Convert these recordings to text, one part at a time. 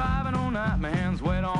driving all night, my hands wet on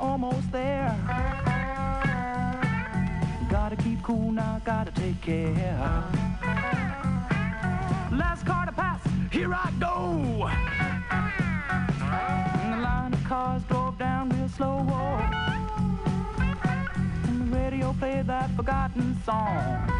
Almost there. Gotta keep cool now, gotta take care. Last car to pass, here I go. And the line of cars drove down real slow. Oh. And the radio played that forgotten song.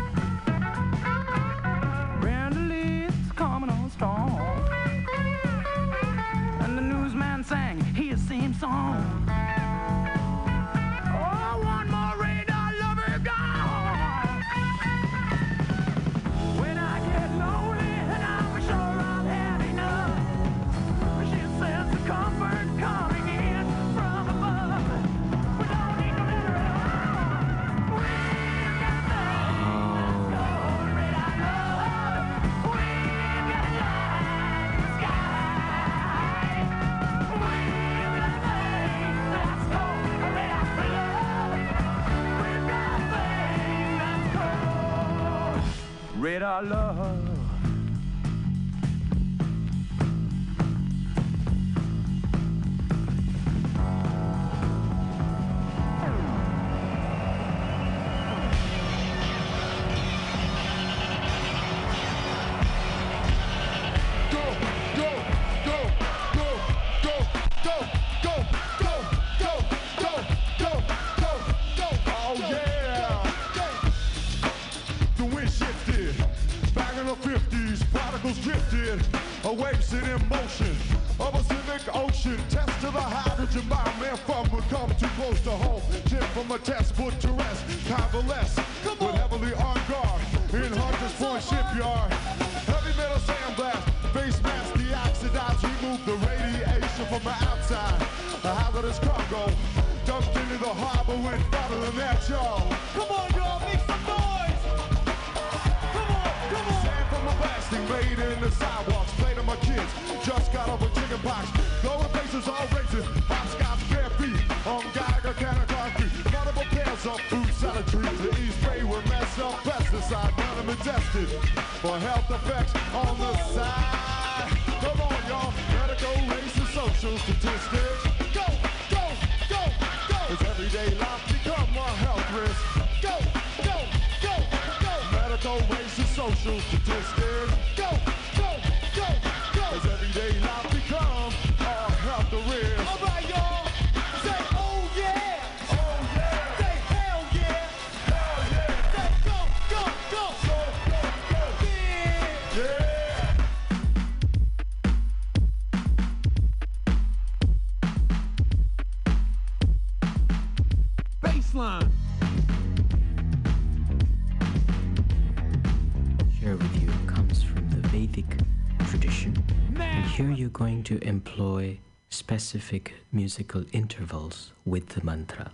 specific musical intervals with the mantra.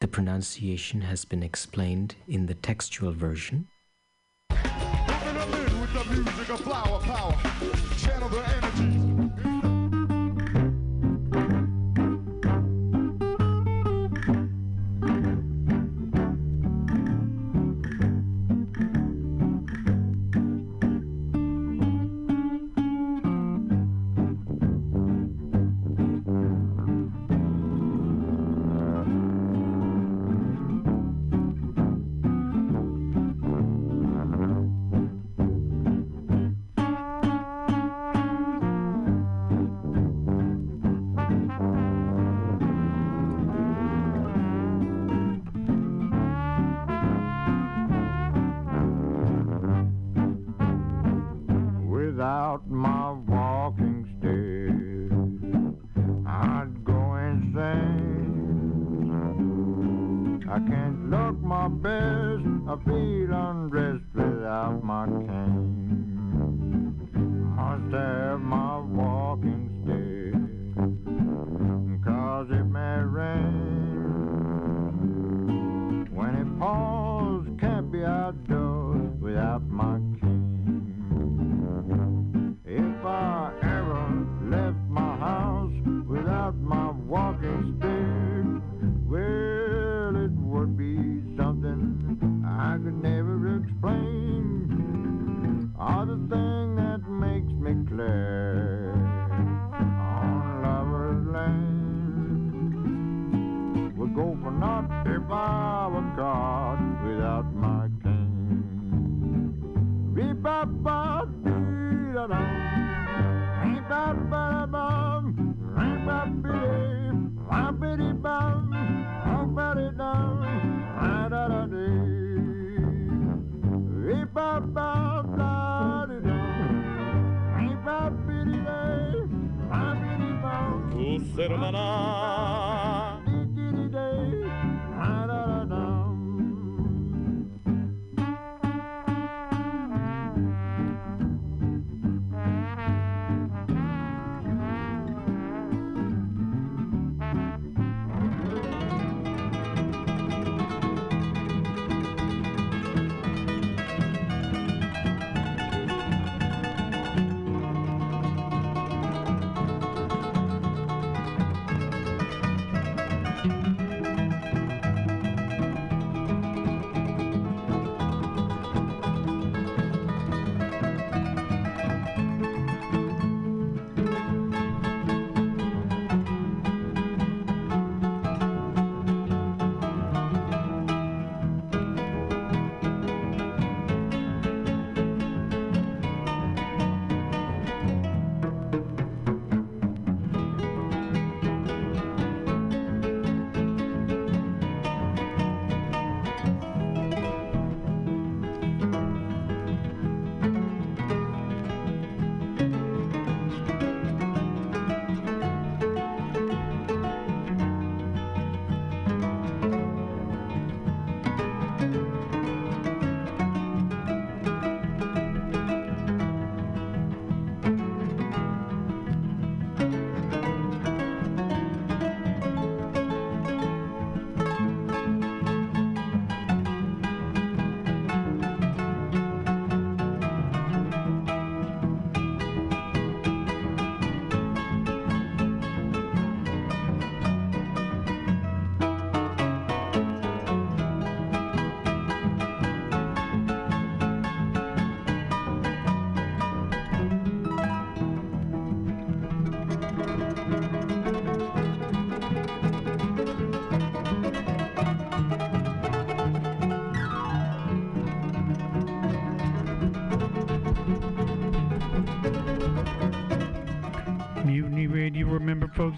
The pronunciation has been explained in the textual version.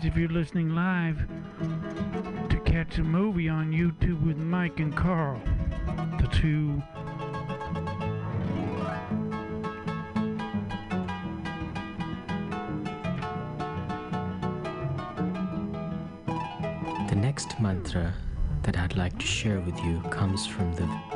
kids, if you're listening live, to catch a movie on YouTube with Mike and Carl, the two. The next mantra that I'd like to share with you comes from the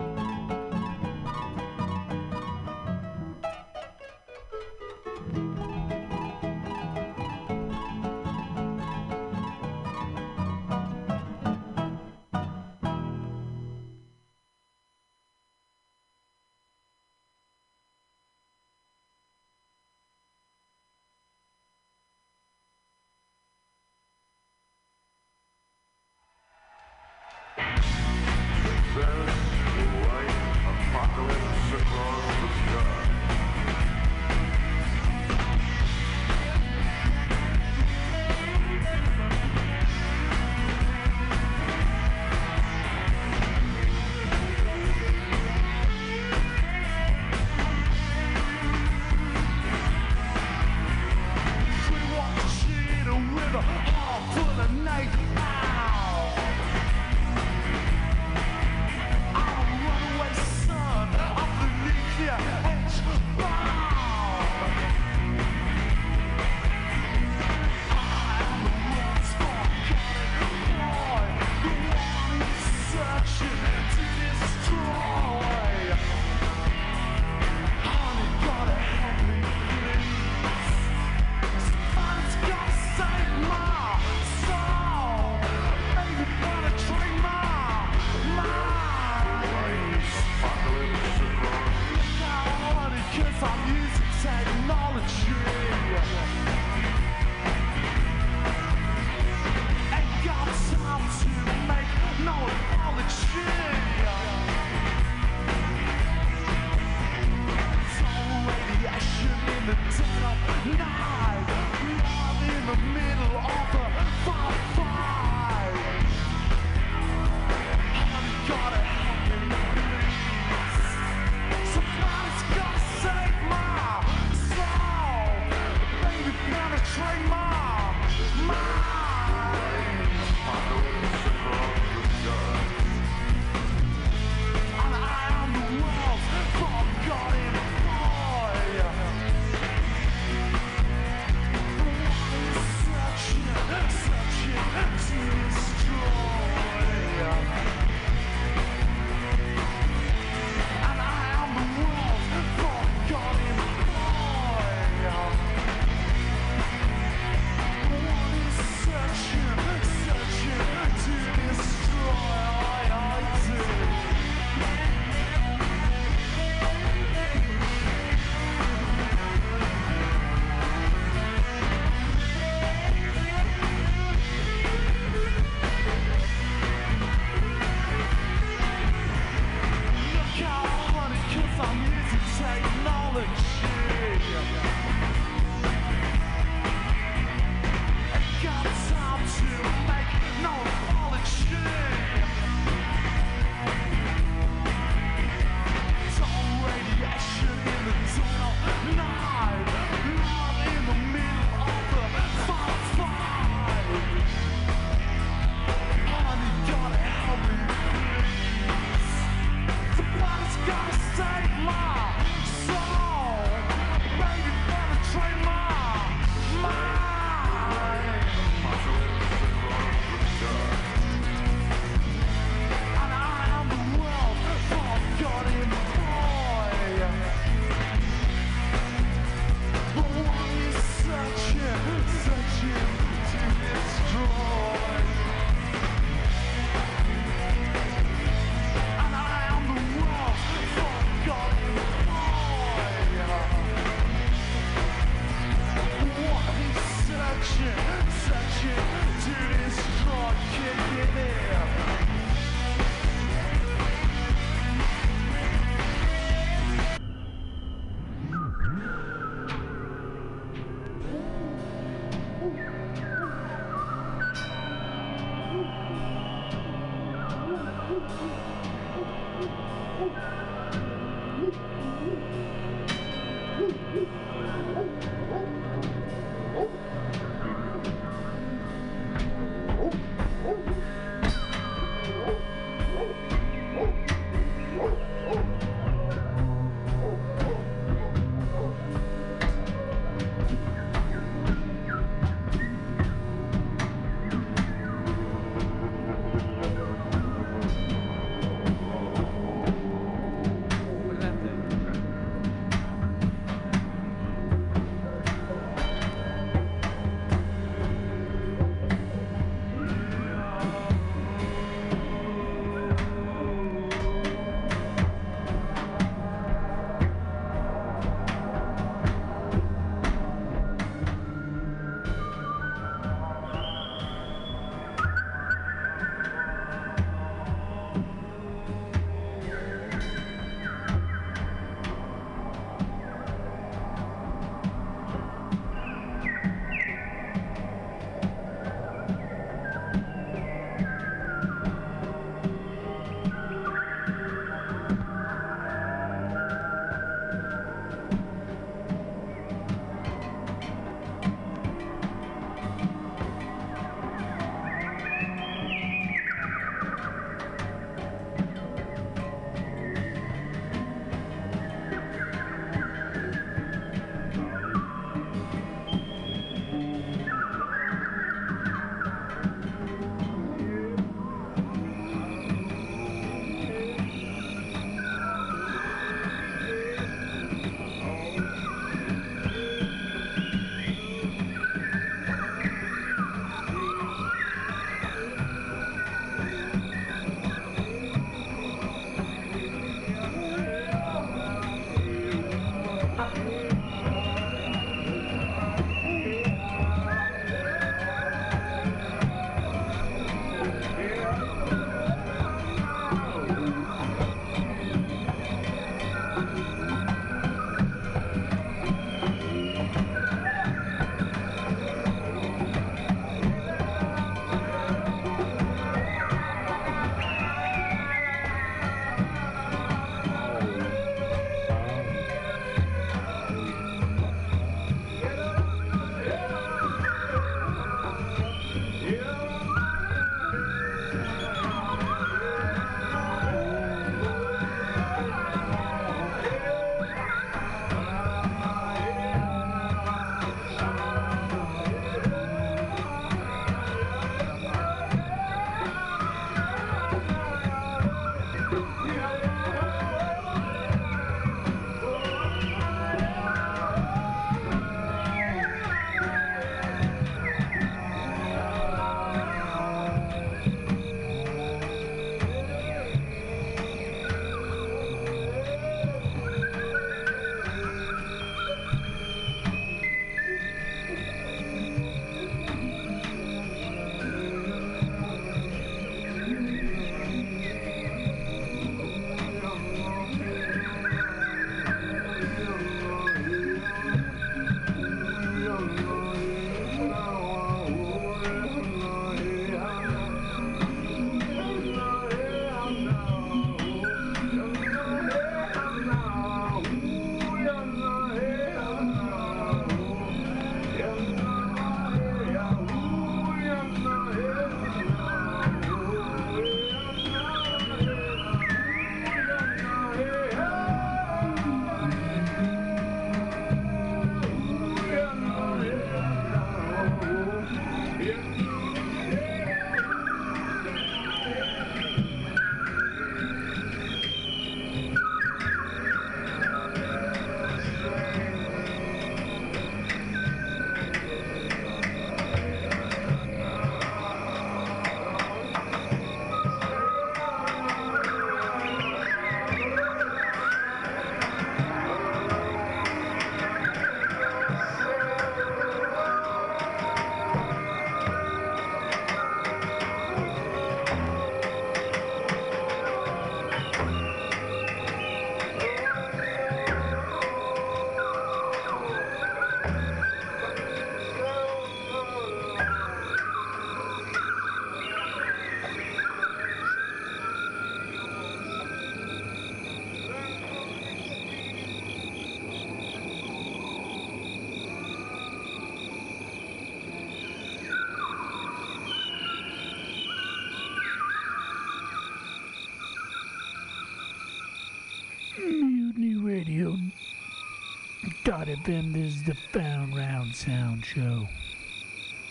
Pod FM. This is the Found Round Sound Show.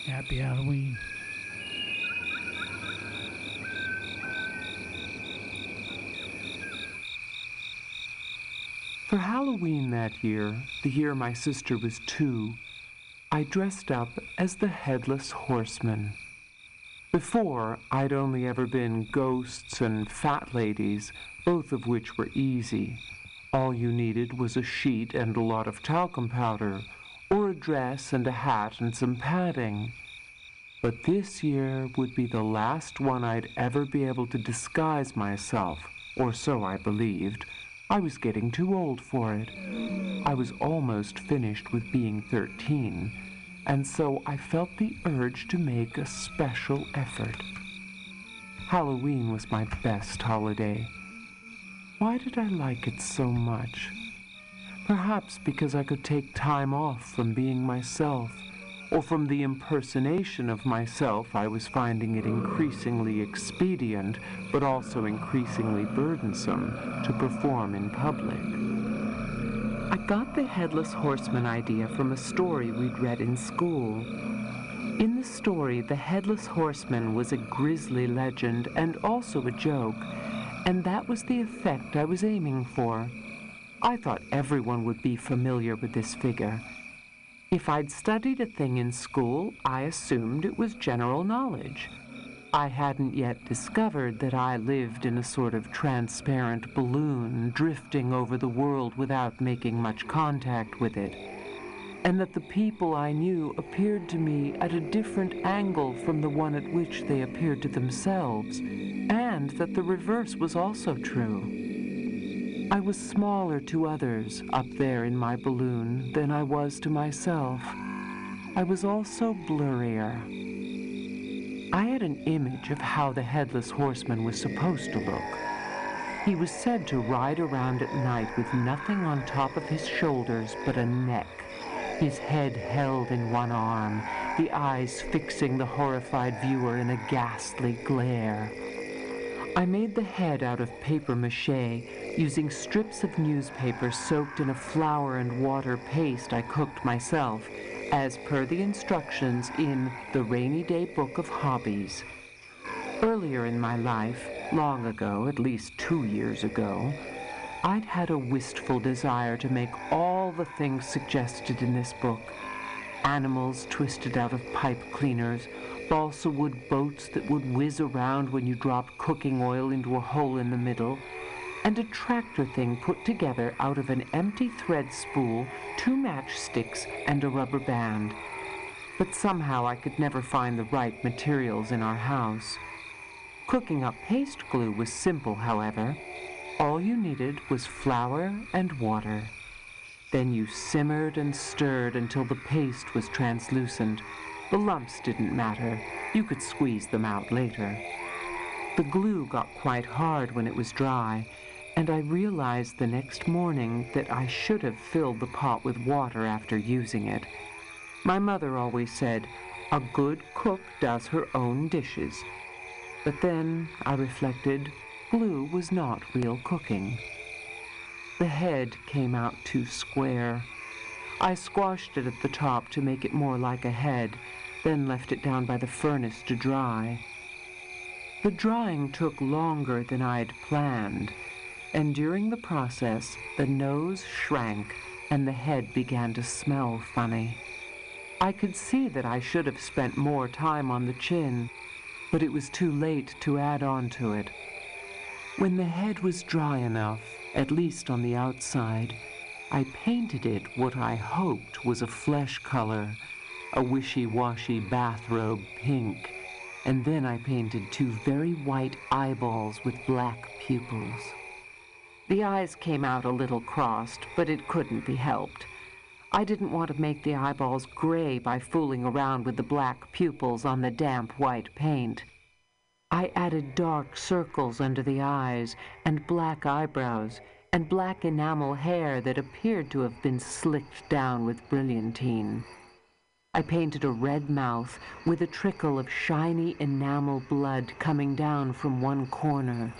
Happy Halloween. For Halloween that year, the year my sister was two, I dressed up as the Headless Horseman. Before, I'd only ever been ghosts and fat ladies, both of which were easy. All you needed was a sheet and a lot of talcum powder, or a dress and a hat and some padding. But this year would be the last one I'd ever be able to disguise myself, or so I believed. I was getting too old for it. I was almost finished with being 13, and so I felt the urge to make a special effort. Halloween was my best holiday. Why did I like it so much? Perhaps because I could take time off from being myself, or from the impersonation of myself I was finding it increasingly expedient, but also increasingly burdensome, to perform in public. I got the headless horseman idea from a story we'd read in school. In the story, the headless horseman was a grisly legend and also a joke, and that was the effect I was aiming for. I thought everyone would be familiar with this figure. If I'd studied a thing in school, I assumed it was general knowledge. I hadn't yet discovered that I lived in a sort of transparent balloon drifting over the world without making much contact with it, and that the people I knew appeared to me at a different angle from the one at which they appeared to themselves, and that the reverse was also true. I was smaller to others up there in my balloon than I was to myself. I was also blurrier. I had an image of how the headless horseman was supposed to look. He was said to ride around at night with nothing on top of his shoulders but a neck, his head held in one arm, the eyes fixing the horrified viewer in a ghastly glare. I made the head out of paper mache using strips of newspaper soaked in a flour and water paste I cooked myself, as per the instructions in the Rainy Day Book of Hobbies. Earlier in my life, long ago, at least two years ago, I'd had a wistful desire to make all the things suggested in this book animals twisted out of pipe cleaners, balsa wood boats that would whiz around when you dropped cooking oil into a hole in the middle, and a tractor thing put together out of an empty thread spool, two matchsticks, and a rubber band. But somehow I could never find the right materials in our house. Cooking up paste glue was simple, however. All you needed was flour and water. Then you simmered and stirred until the paste was translucent. The lumps didn't matter. You could squeeze them out later. The glue got quite hard when it was dry, and I realized the next morning that I should have filled the pot with water after using it. My mother always said, a good cook does her own dishes. But then, I reflected, glue was not real cooking. The head came out too square. I squashed it at the top to make it more like a head, then left it down by the furnace to dry. The drying took longer than I'd planned, and during the process, the nose shrank and the head began to smell funny. I could see that I should have spent more time on the chin, but it was too late to add on to it. When the head was dry enough, at least on the outside, I painted it what I hoped was a flesh color, a wishy-washy bathrobe pink, and then I painted two very white eyeballs with black pupils. The eyes came out a little crossed, but it couldn't be helped. I didn't want to make the eyeballs gray by fooling around with the black pupils on the damp white paint. I added dark circles under the eyes and black eyebrows and black enamel hair that appeared to have been slicked down with brilliantine. I painted a red mouth with a trickle of shiny enamel blood coming down from one corner.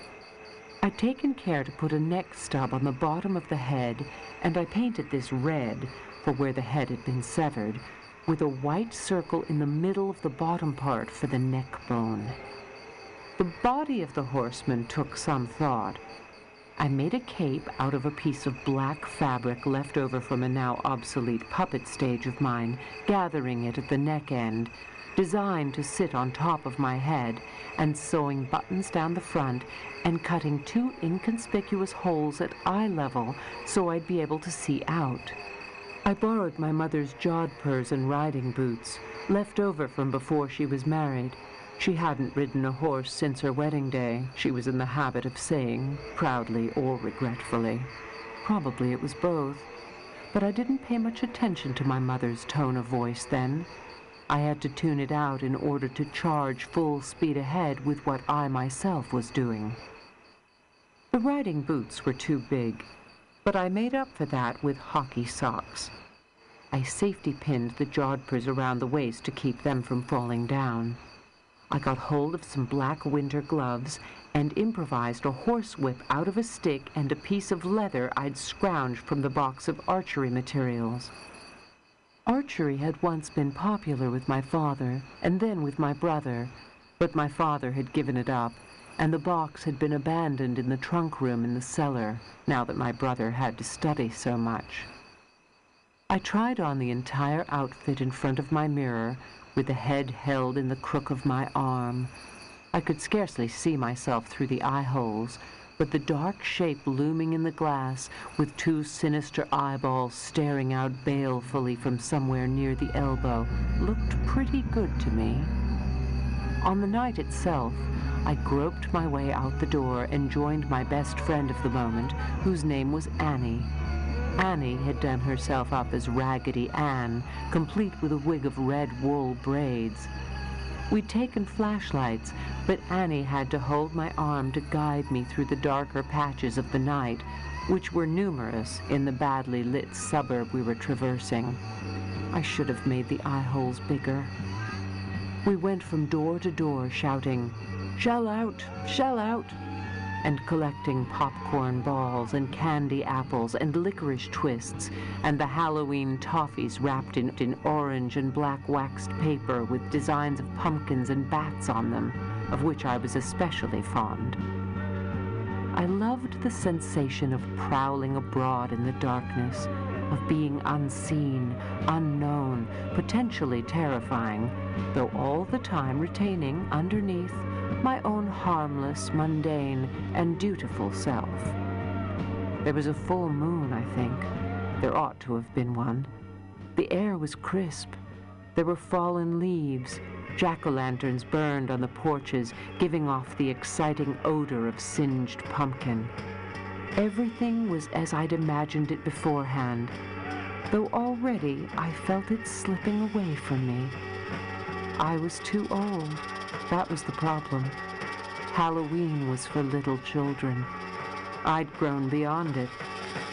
I'd taken care to put a neck stub on the bottom of the head, and I painted this red, for where the head had been severed, with a white circle in the middle of the bottom part for the neck bone. The body of the horseman took some thought. I made a cape out of a piece of black fabric left over from a now obsolete puppet stage of mine, gathering it at the neck end, designed to sit on top of my head, and sewing buttons down the front and cutting two inconspicuous holes at eye level so I'd be able to see out. I borrowed my mother's jodhpurs and riding boots, left over from before she was married. She hadn't ridden a horse since her wedding day, she was in the habit of saying, proudly or regretfully. Probably it was both. But I didn't pay much attention to my mother's tone of voice then. I had to tune it out in order to charge full speed ahead with what I myself was doing. The riding boots were too big, but I made up for that with hockey socks. I safety pinned the jodhpurs around the waist to keep them from falling down. I got hold of some black winter gloves and improvised a horsewhip out of a stick and a piece of leather I'd scrounged from the box of archery materials. Archery had once been popular with my father and then with my brother, but my father had given it up, and the box had been abandoned in the trunk room in the cellar now that my brother had to study so much. I tried on the entire outfit in front of my mirror with the head held in the crook of my arm. I could scarcely see myself through the eye holes, but the dark shape looming in the glass with two sinister eyeballs staring out balefully from somewhere near the elbow looked pretty good to me. On the night itself, I groped my way out the door and joined my best friend of the moment, whose name was Annie. Annie had done herself up as Raggedy Ann, complete with a wig of red wool braids. We'd taken flashlights, but Annie had to hold my arm to guide me through the darker patches of the night, which were numerous in the badly lit suburb we were traversing. I should have made the eye holes bigger. We went from door to door shouting, Shell out! Shell out! And collecting popcorn balls and candy apples and licorice twists and the Halloween toffees wrapped in, in orange and black waxed paper with designs of pumpkins and bats on them, of which I was especially fond. I loved the sensation of prowling abroad in the darkness, of being unseen, unknown, potentially terrifying, though all the time retaining underneath my own harmless, mundane, and dutiful self. There was a full moon, I think. There ought to have been one. The air was crisp. There were fallen leaves. Jack-o'-lanterns burned on the porches, giving off the exciting odor of singed pumpkin. Everything was as I'd imagined it beforehand, though already I felt it slipping away from me. I was too old. That was the problem. Halloween was for little children. I'd grown beyond it.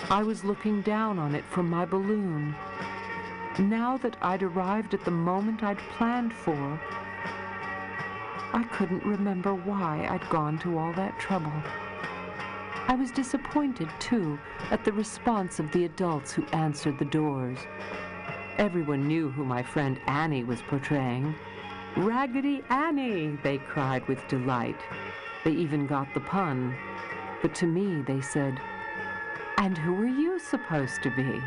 I was looking down on it from my balloon. Now that I'd arrived at the moment I'd planned for, I couldn't remember why I'd gone to all that trouble. I was disappointed, too, at the response of the adults who answered the doors. Everyone knew who my friend Annie was portraying. Raggedy Annie, they cried with delight. They even got the pun. But to me, they said, And who are you supposed to be?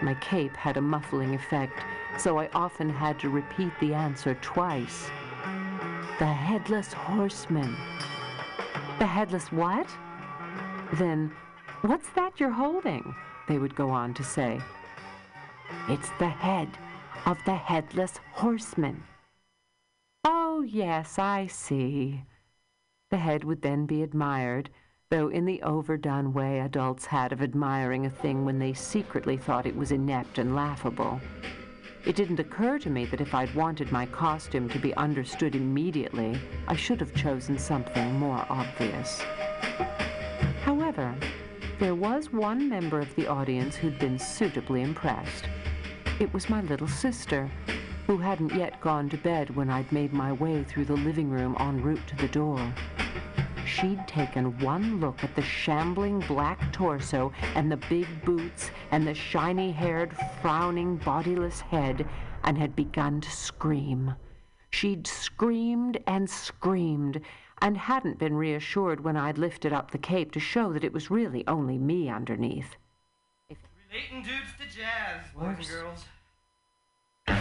My cape had a muffling effect, so I often had to repeat the answer twice. The Headless Horseman. The Headless what? Then, what's that you're holding? They would go on to say. It's the head of the Headless Horseman. Oh, yes, I see. The head would then be admired, though in the overdone way adults had of admiring a thing when they secretly thought it was inept and laughable. It didn't occur to me that if I'd wanted my costume to be understood immediately, I should have chosen something more obvious. However, there was one member of the audience who'd been suitably impressed. It was my little sister, who hadn't yet gone to bed when I'd made my way through the living room en route to the door. she'd taken one look at the shambling black torso and the big boots and the shiny haired, frowning, bodiless head and had begun to scream. She'd screamed and screamed and hadn't been reassured when I'd lifted up the cape to show that it was really only me underneath. Relating dudes to jazz, boys and girls. My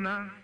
Sofa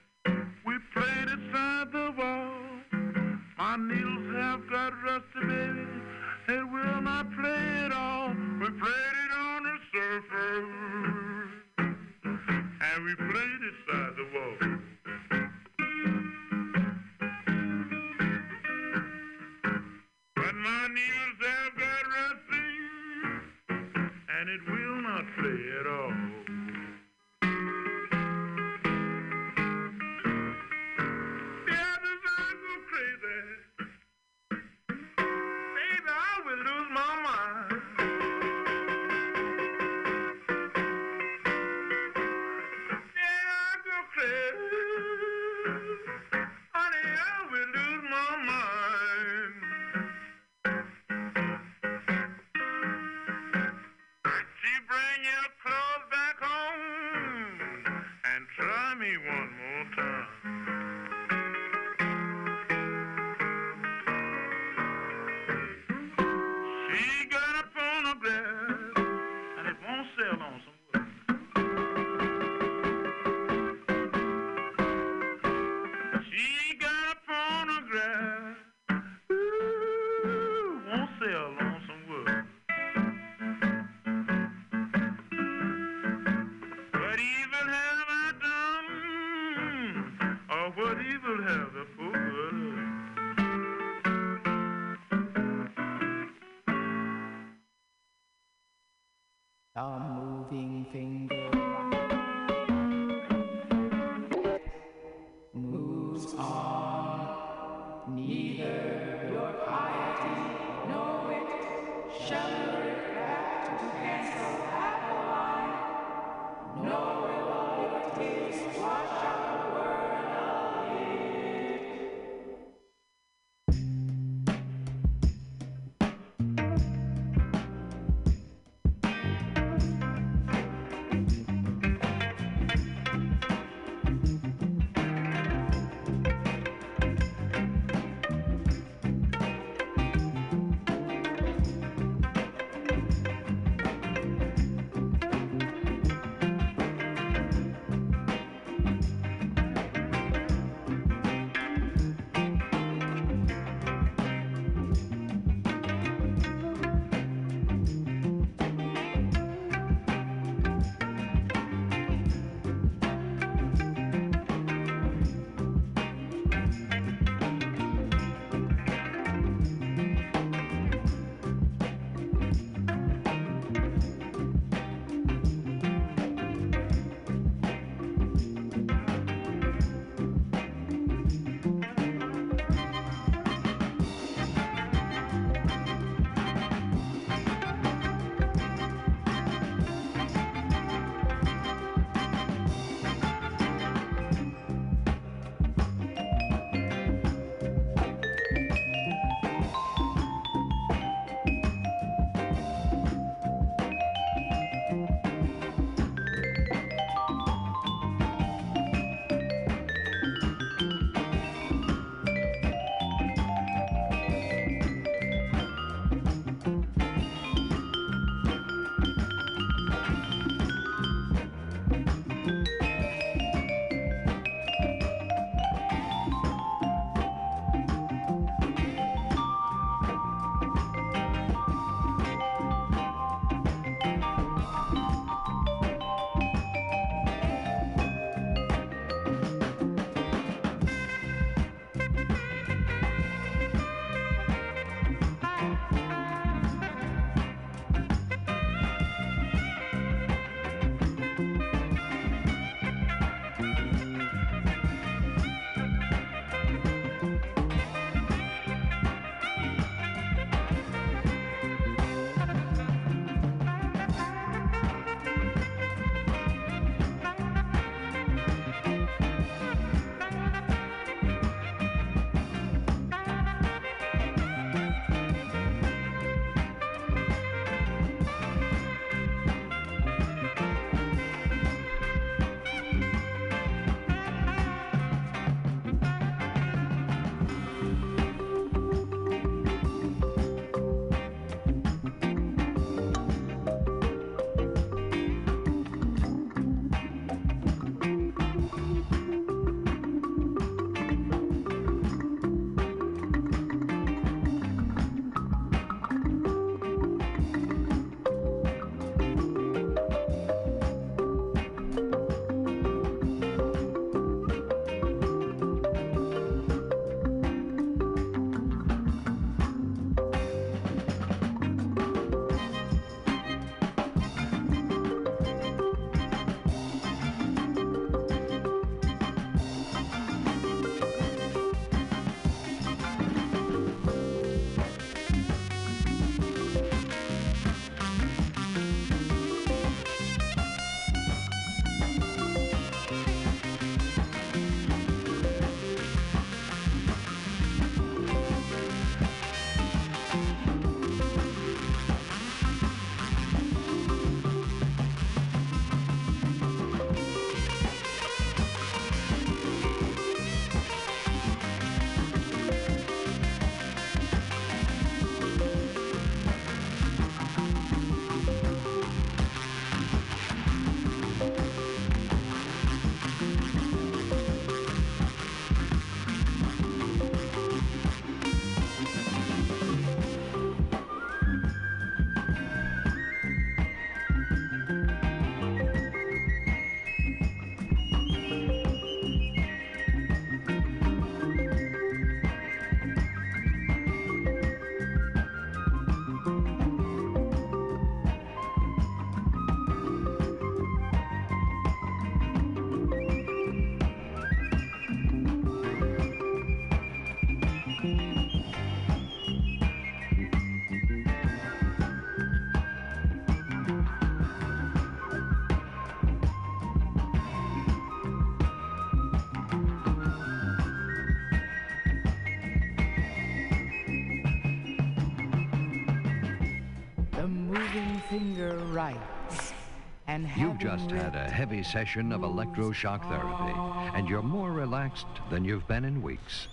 And You've having just had a heavy session of electroshock therapy, and you're more relaxed than you've been in weeks.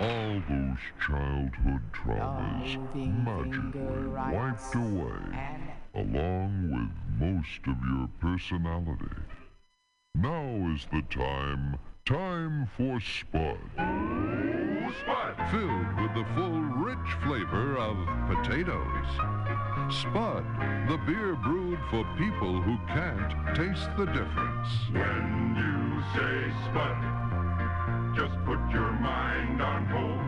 All those childhood traumas magically wiped away, along with most of your personality. Now is the time, time for Spud. Spud! Filled with the full, rich flavor of potatoes. Spud, the beer brewed for people who can't taste the difference. When you say Spud, just put your mind on hold.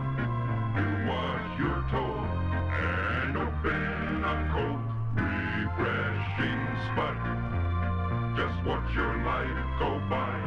Do what you're told and open a cold, refreshing Spud. Just watch your life go by.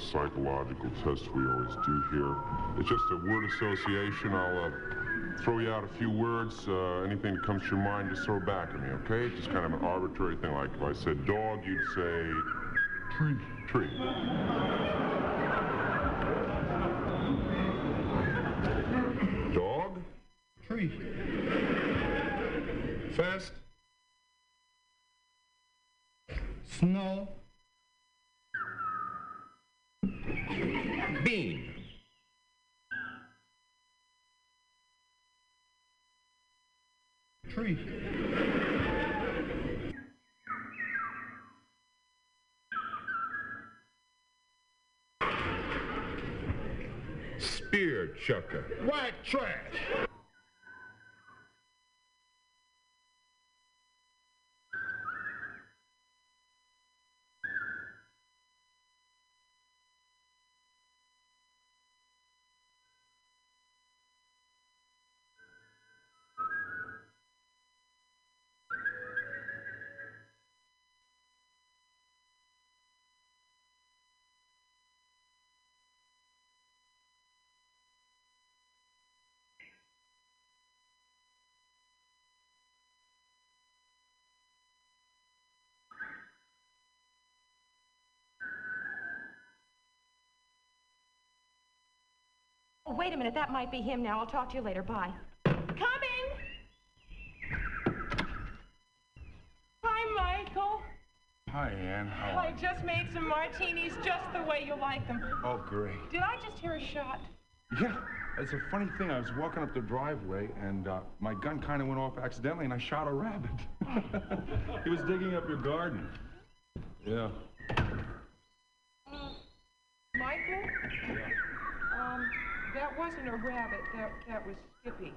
Psychological test we always do here. It's just a word association. I'll uh, throw you out a few words. Uh, anything that comes to your mind, just throw back at me, okay? Just kind of an arbitrary thing. Like if I said dog, you'd say tree. Tree. Chucker. White trash. Wait a minute. That might be him now. I'll talk to you later. Bye. Coming! Hi, Michael. Hi, Ann. How I just made some martinis just the way you like them. Oh, great. Did I just hear a shot? Yeah, it's a funny thing. I was walking up the driveway, and uh, my gun kind of went off accidentally, and I shot a rabbit. he was digging up your garden. Yeah. Uh, Michael? Um, that wasn't a rabbit. That, that was Skippy.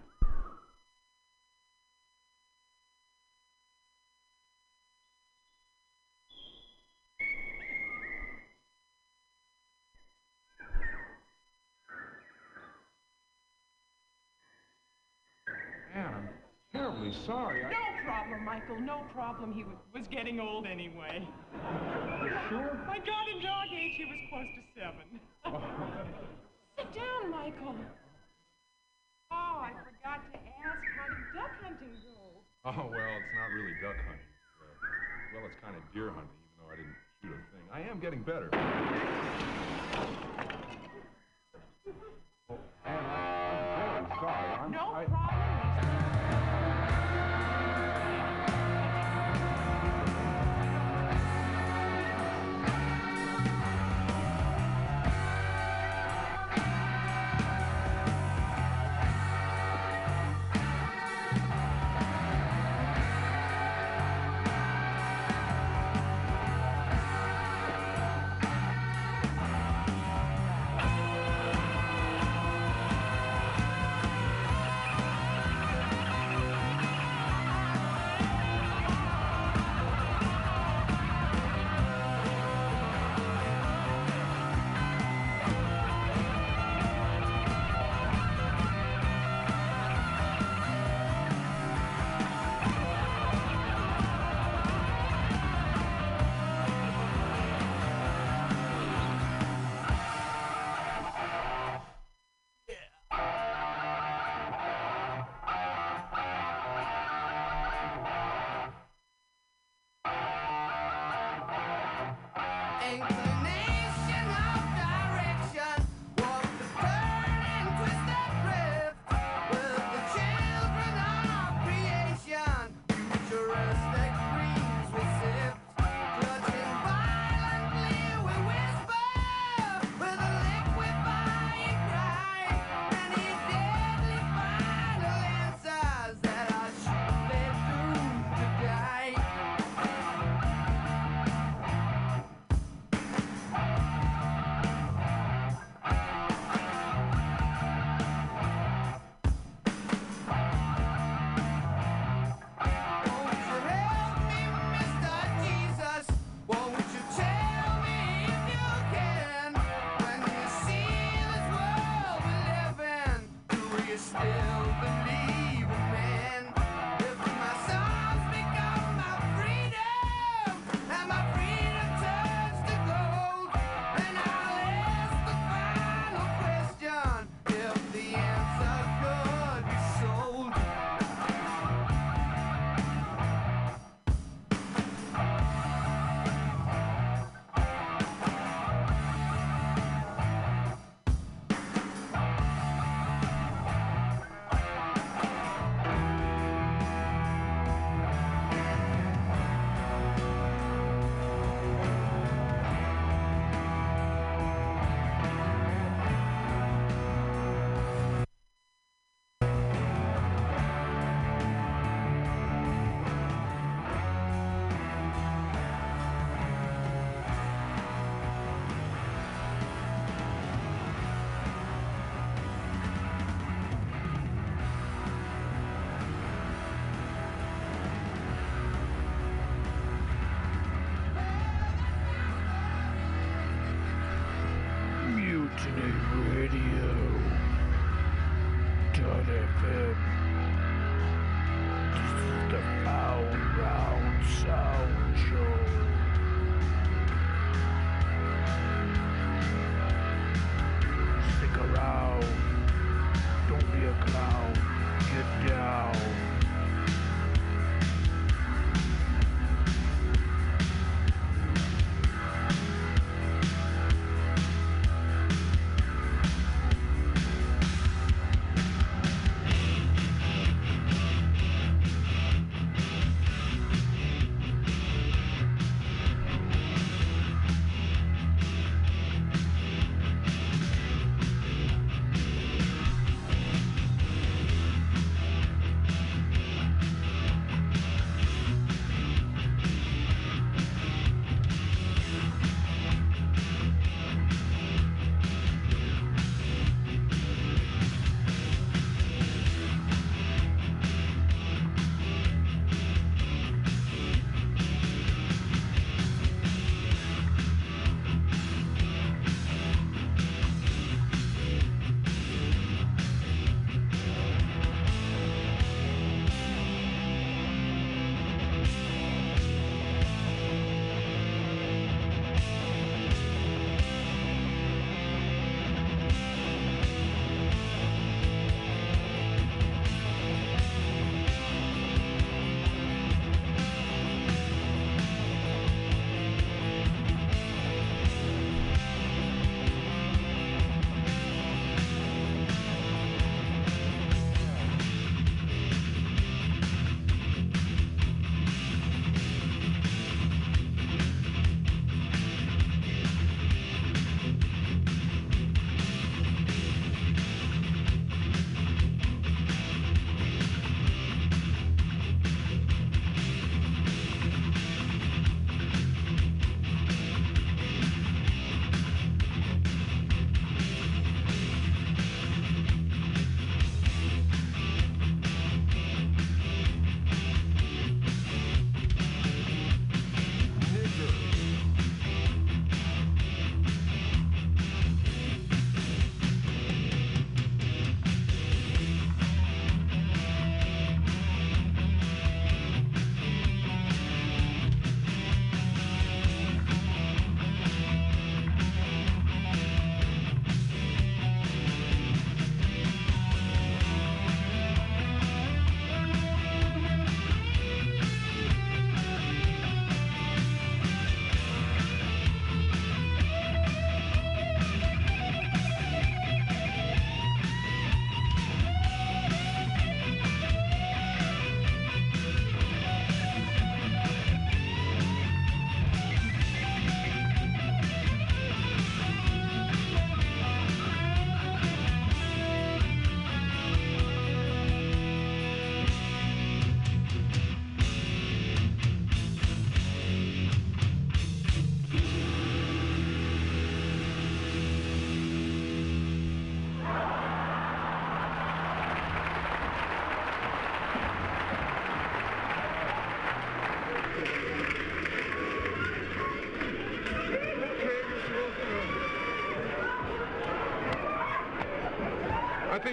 Man, I'm terribly sorry. I... No problem, Michael. No problem. He was, was getting old anyway. Sure? My God, in dog age, he was close to seven. Oh. Sit down, Michael. Oh, I forgot to ask, how did duck hunting go? Oh, well, it's not really duck hunting. Uh, well, it's kind of deer hunting, even though I didn't shoot a thing. I am getting better.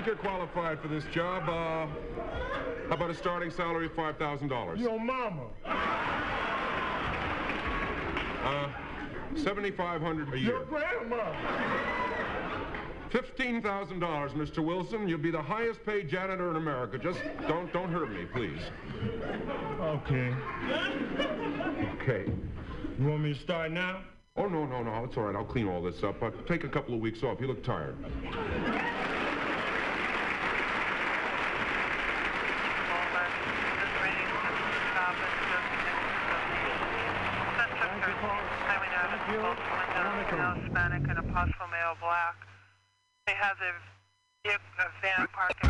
think you're qualified for this job. Uh, how about a starting salary of $5,000? Your mama. Uh, 7500 a year. Your grandma. $15,000, Mr. Wilson. You'll be the highest paid janitor in America. Just don't, don't hurt me, please. Okay. Okay. You want me to start now? Oh, no, no, no. It's all right. I'll clean all this up. Uh, take a couple of weeks off. You look tired. Black. They have the a van parking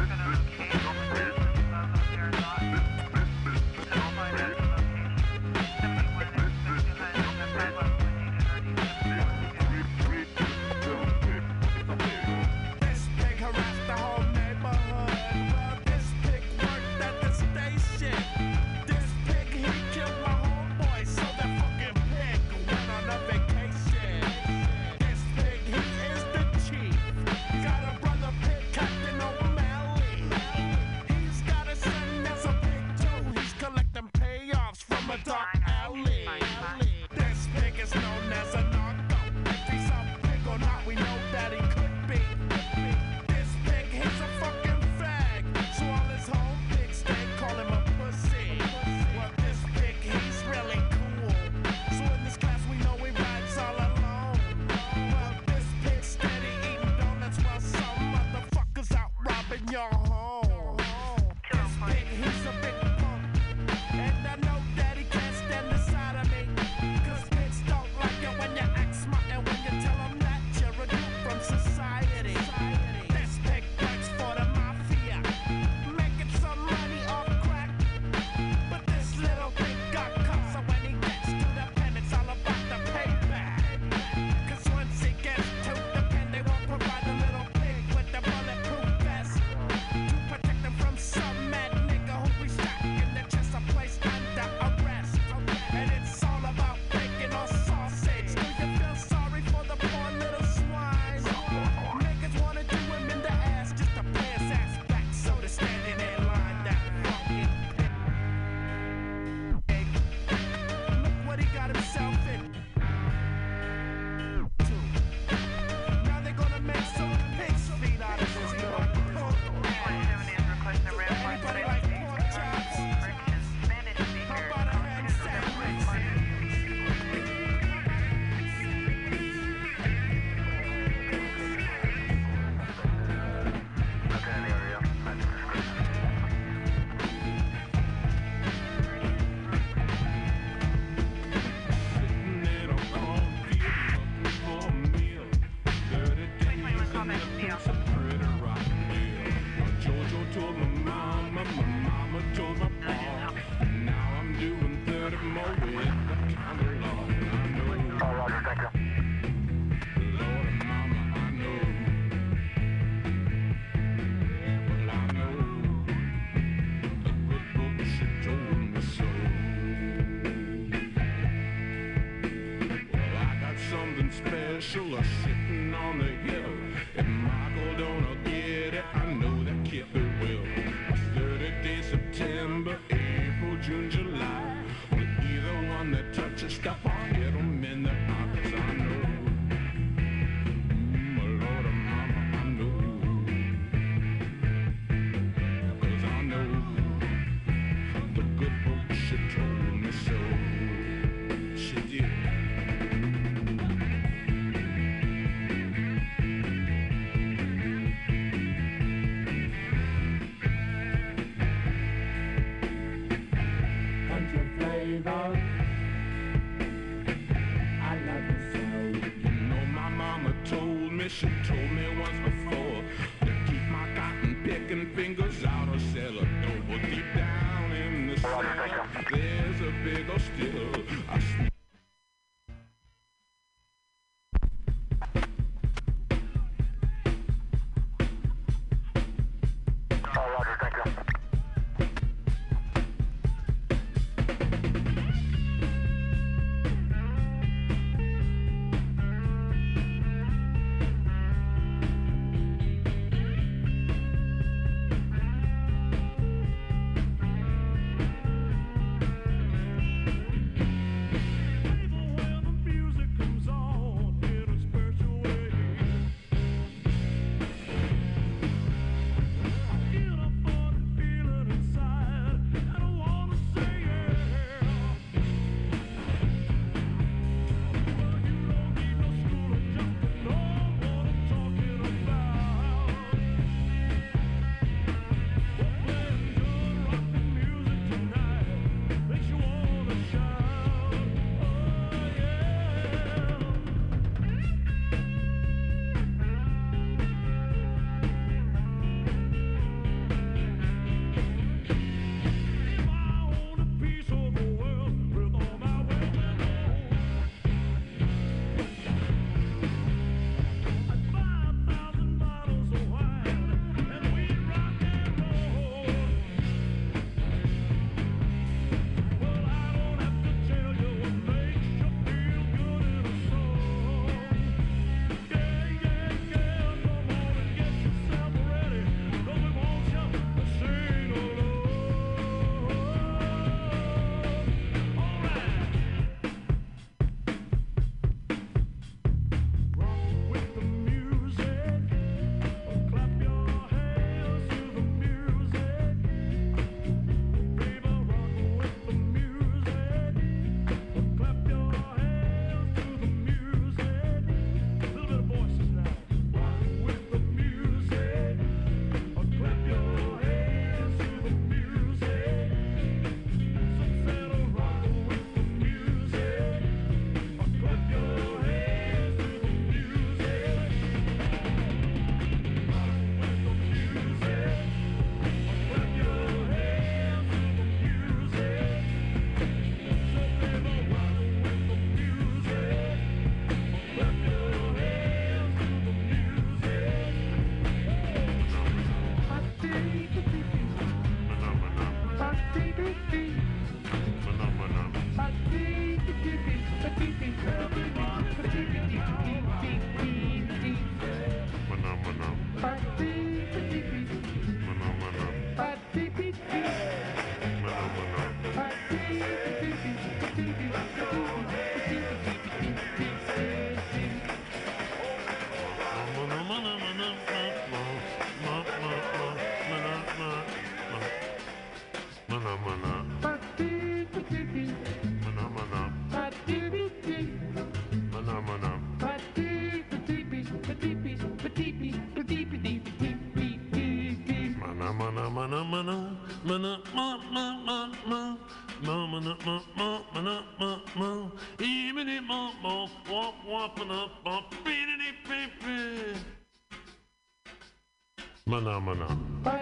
Mana mana. Mana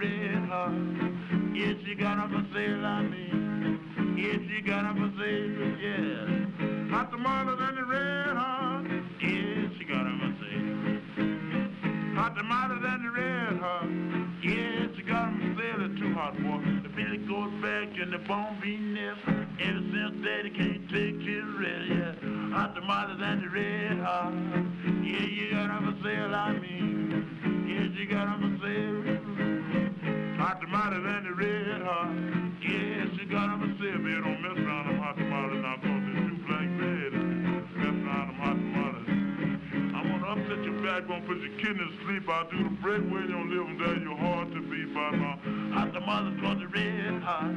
red hot. Yeah, she got 'em for sale, I mean. Yeah, she got 'em for sale, yeah. Hot tomatoes and the red hot. Yeah, she got 'em for sale. Hot tomatoes and the red hot. Yeah, she got 'em for sale. They're too hot for the Billy goes back and the bone bean nest. Ever since daddy can't take his rest, yeah. Hot tomatoes and the red hot. Yeah, you got 'em for sale, I mean. Gonna put your kidneys to sleep. I'll do the breakaway, you don't live them there. your heart to beat by now. Hot tomatoes cause the red hot.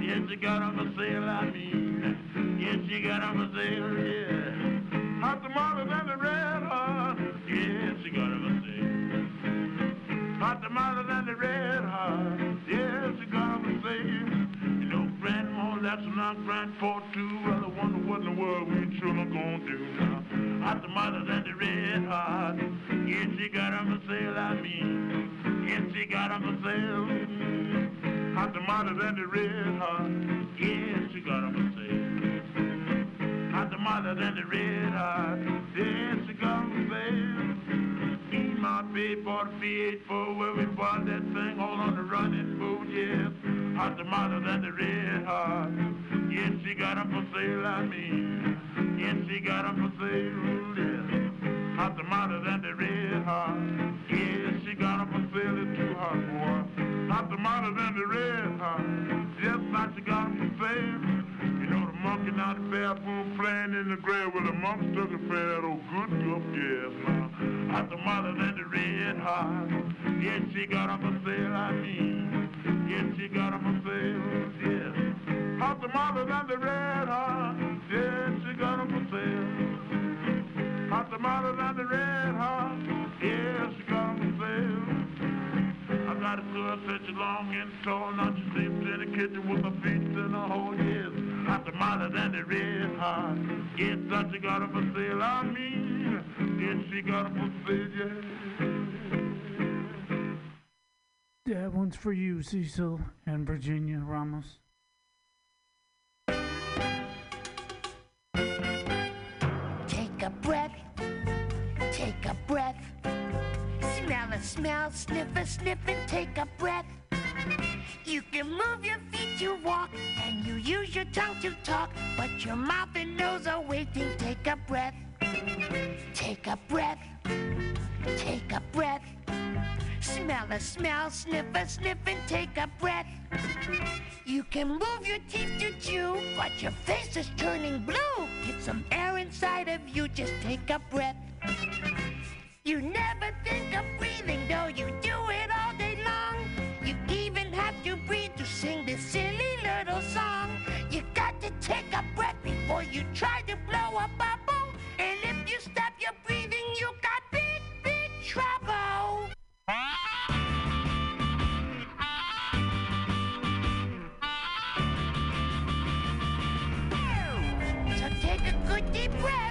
Yeah, she got 'em for sale, I mean. Yeah, she got 'em for sale, yeah. Hot tomatoes and the red hot. Yeah, she got 'em for sale. Hot tomatoes and the red hot. Yeah, she got for sale. That's not grandpa too. Well, I wonder what in the world we children gonna do now. Hot tomatoes and the red hot. Yeah, she got 'em for sale, I mean. Yeah, she got 'em for sale. Hot tomatoes and the red hot. Yeah, she got 'em for sale. Hot tomatoes and the red hot. Yeah, she got 'em for sale. My big bought a V8 for where we bought that thing all on the running boot, yeah. Hot tomatoes and the red hot. Yeah, she got 'em for sale, I mean. Yeah, she got 'em for sale, yeah. Hot tomatoes and the red hot. Yeah, she got 'em for sale, it's too hot, boy. Hot tomatoes and the red hot. Yes, now she got 'em for sale. You know the bathroom playing in the grave with the monkey stuck in that old good gup gas now. Hot tomatoes and the red hot. Yes, she got 'em for sale, I mean. Yes, she got 'em for sale, yeah. Hot tamales and the red hot. Yeah, she got 'em for sale. Hot tamales and the red hot. Yeah, she got 'em for sale. I got a girl such a long and tall. Now she sleeps in the kitchen with her feet in a hole. Yes, hot tamales and the red hot. Yes, that she got 'em for sale. I mean, yes, she got 'em for sale. Yeah. That one's for you, Cecil and Virginia Ramos. Take a breath, take a breath. Smell a smell, sniff a sniff, and take a breath. You can move your feet to walk, and you use your tongue to talk, but your mouth and nose are waiting. Take a breath, take a breath, take a breath. Smell a smell, sniff a sniff, and take a breath. You can move your teeth to chew, but your face is turning blue. Get some air inside of you, just take a breath. You never think of breathing, though you do it all day long. You even have to breathe to sing this silly little song. You got to take a breath before you try to blow a bubble. And if you stop your breathing, you got big, big trouble. So take a good deep breath.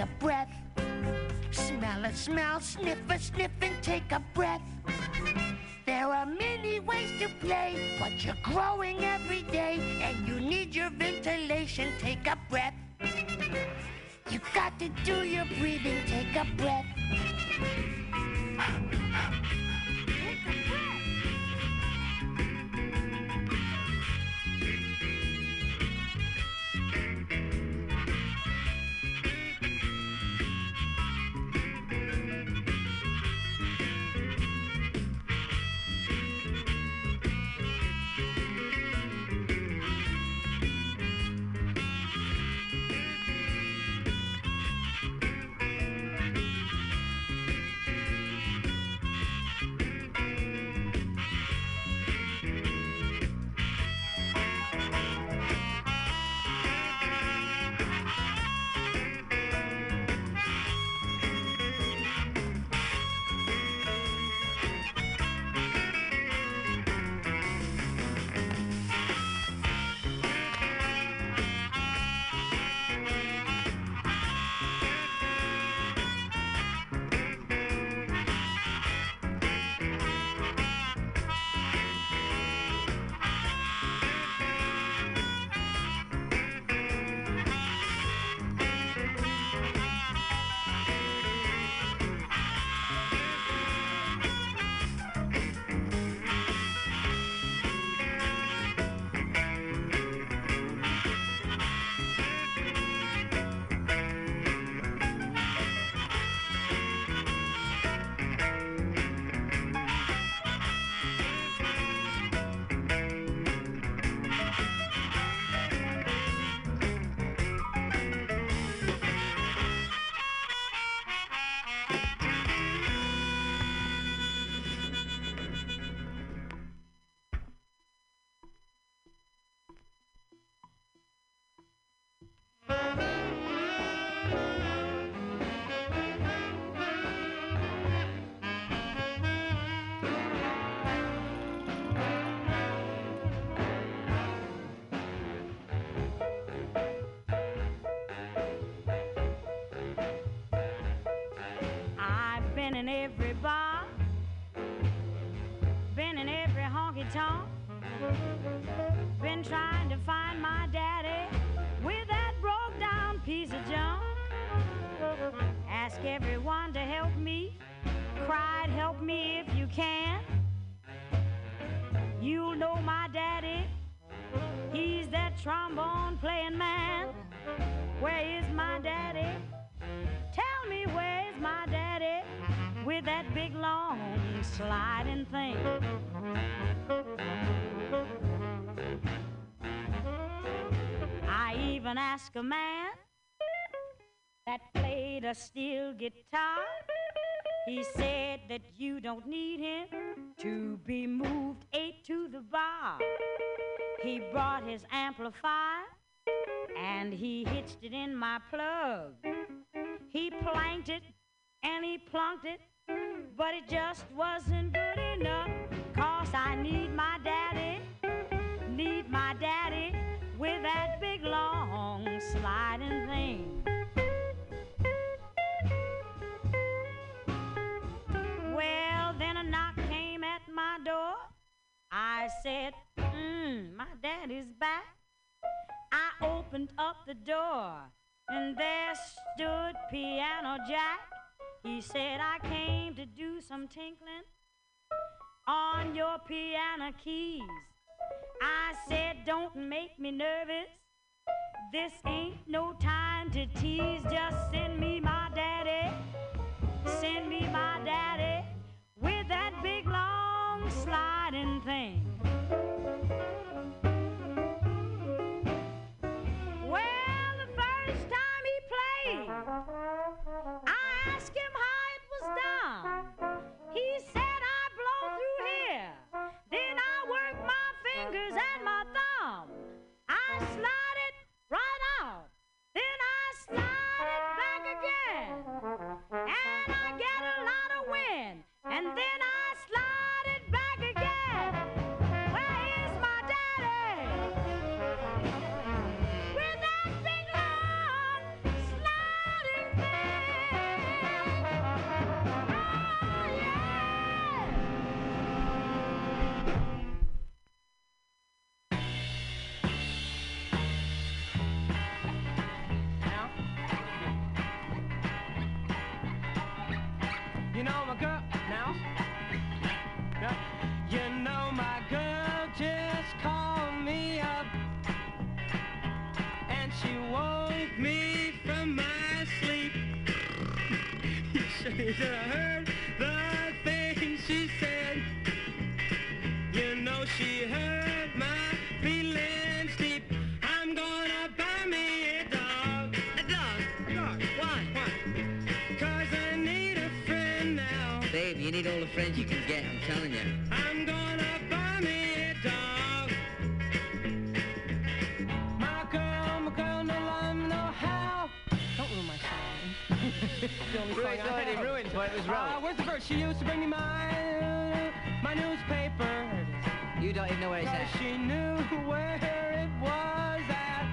A breath. Smell a smell, sniff a sniff, and take a breath. There are many ways to play, but you're growing every day, and you need your ventilation. Take a breath. You got to do your breathing. Take a breath. Asked a man that played a steel guitar He said that you don't need him to be moved eight to the bar. He brought his amplifier and he hitched it in my plug. He planked it and he plunked it, but it just wasn't good enough. Cause I need my daddy, need my daddy with that big long sliding thing. Well, then a knock came at my door. I said, mm, my daddy's back. I opened up the door, and there stood Piano Jack. He said, I came to do some tinkling on your piano keys. I said, Don't make me nervous. This ain't no time to tease. Just send me my She used to bring me my my newspaper. You don't even know where it's at. she knew where it was at.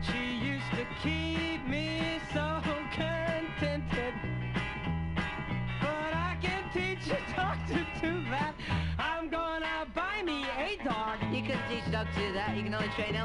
She used to keep me so contented. But I can teach a dog to do that. I'm gonna buy me a dog. You can teach a dog to do that. You can only train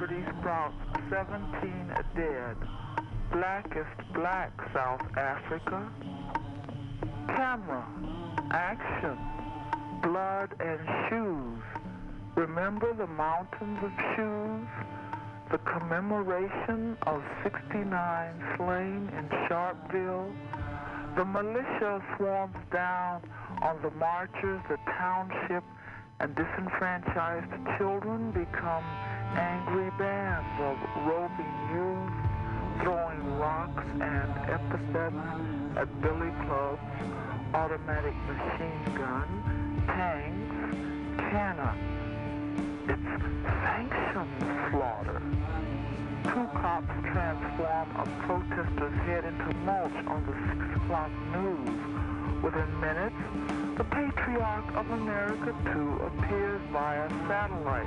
Liberty sprouts 17 dead. Blackest black South Africa. Camera, action, blood and shoes. Remember the mountains of shoes? The commemoration of 69 slain in Sharpeville? The militia swarms down on the marchers, the township, and disenfranchised children become angry bands of roving youth, throwing rocks and epithets at billy clubs, automatic machine gun, tanks, cannon. It's sanctioned slaughter. Two cops transform a protester's head into mulch on the 6 o'clock news. Within minutes, the patriarch of America too appears via satellite.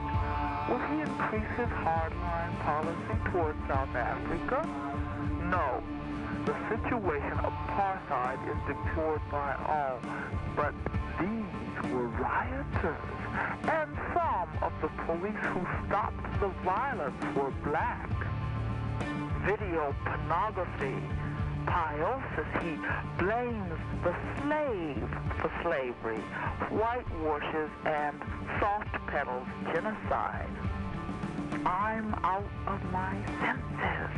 Will he increase his hardline policy toward South Africa? No. The situation apartheid is deplored by all, but these were rioters, and some of the police who stopped the violence were black. Video pornography, Piosis, he blames the slave for slavery, whitewashes and soft pedals genocide. I'm out of my senses.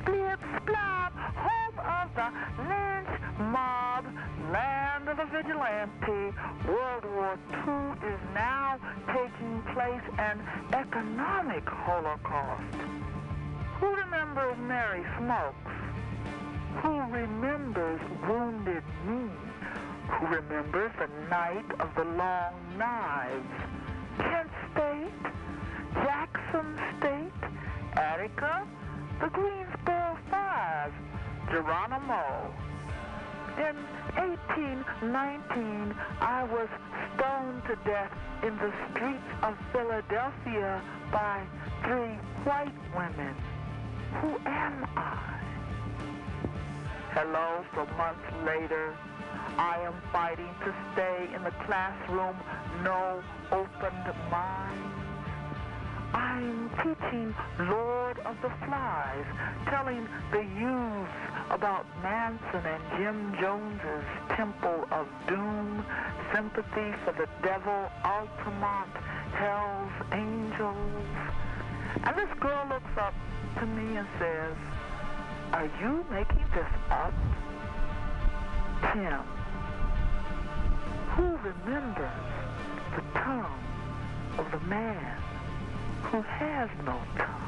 Split, splat, home of the lynch mob, land of the vigilante. World War II is now taking place an economic holocaust. Who remembers Mary Smokes? Who remembers Wounded Knee? Who remembers the night of the long knives? Kent State? Jackson State? Attica? The Greensboro Five? Geronimo? In 1819, I was stoned to death in the streets of Philadelphia by three white women. Who am I? Hello, for months later, I am fighting to stay in the classroom, no opened mind. I'm teaching Lord of the Flies, telling the youths about Manson and Jim Jones's Temple of Doom, sympathy for the devil, Altamont, Hell's Angels. And this girl looks up to me and says, are you making this up? Tim, who remembers the tongue of the man who has no tongue?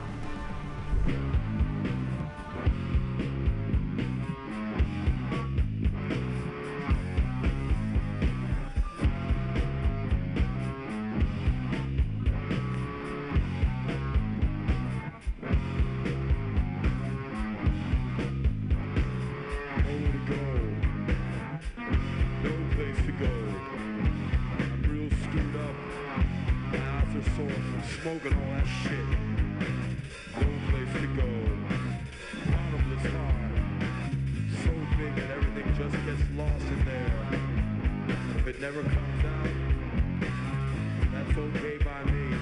Smoking all that shit. No place to go. Bottomless heart. So big that everything just gets lost in there. If it never comes out, that's okay by me.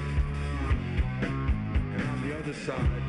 And on the other side,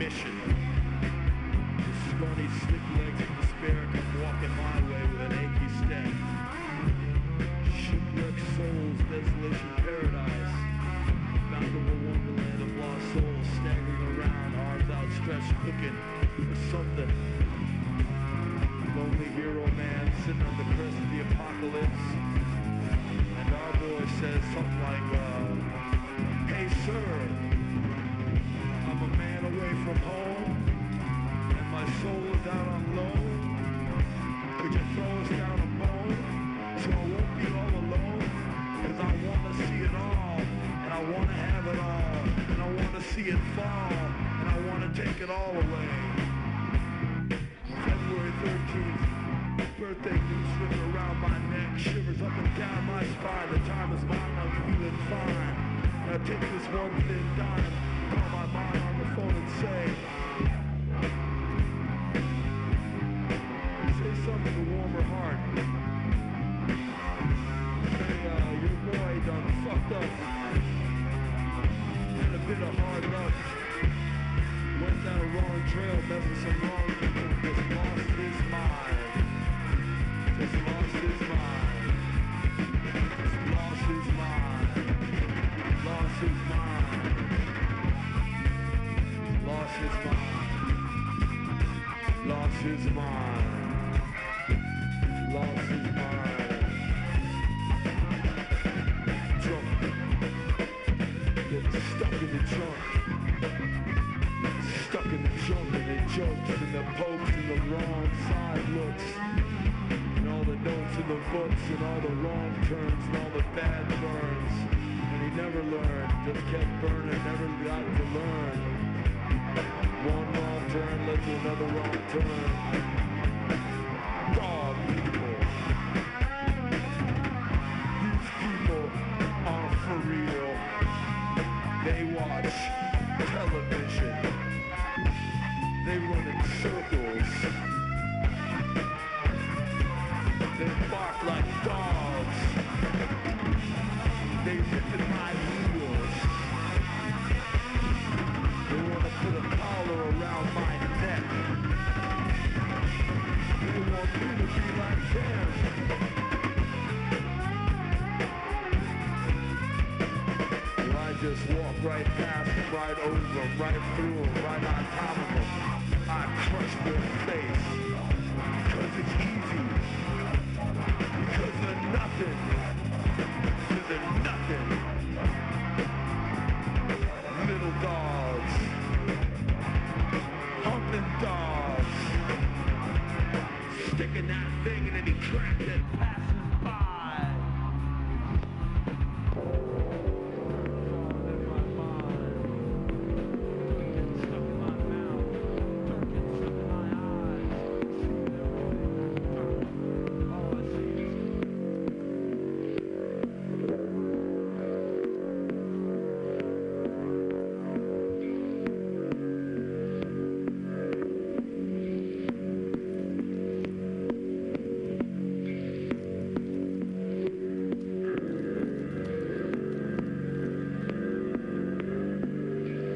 mission.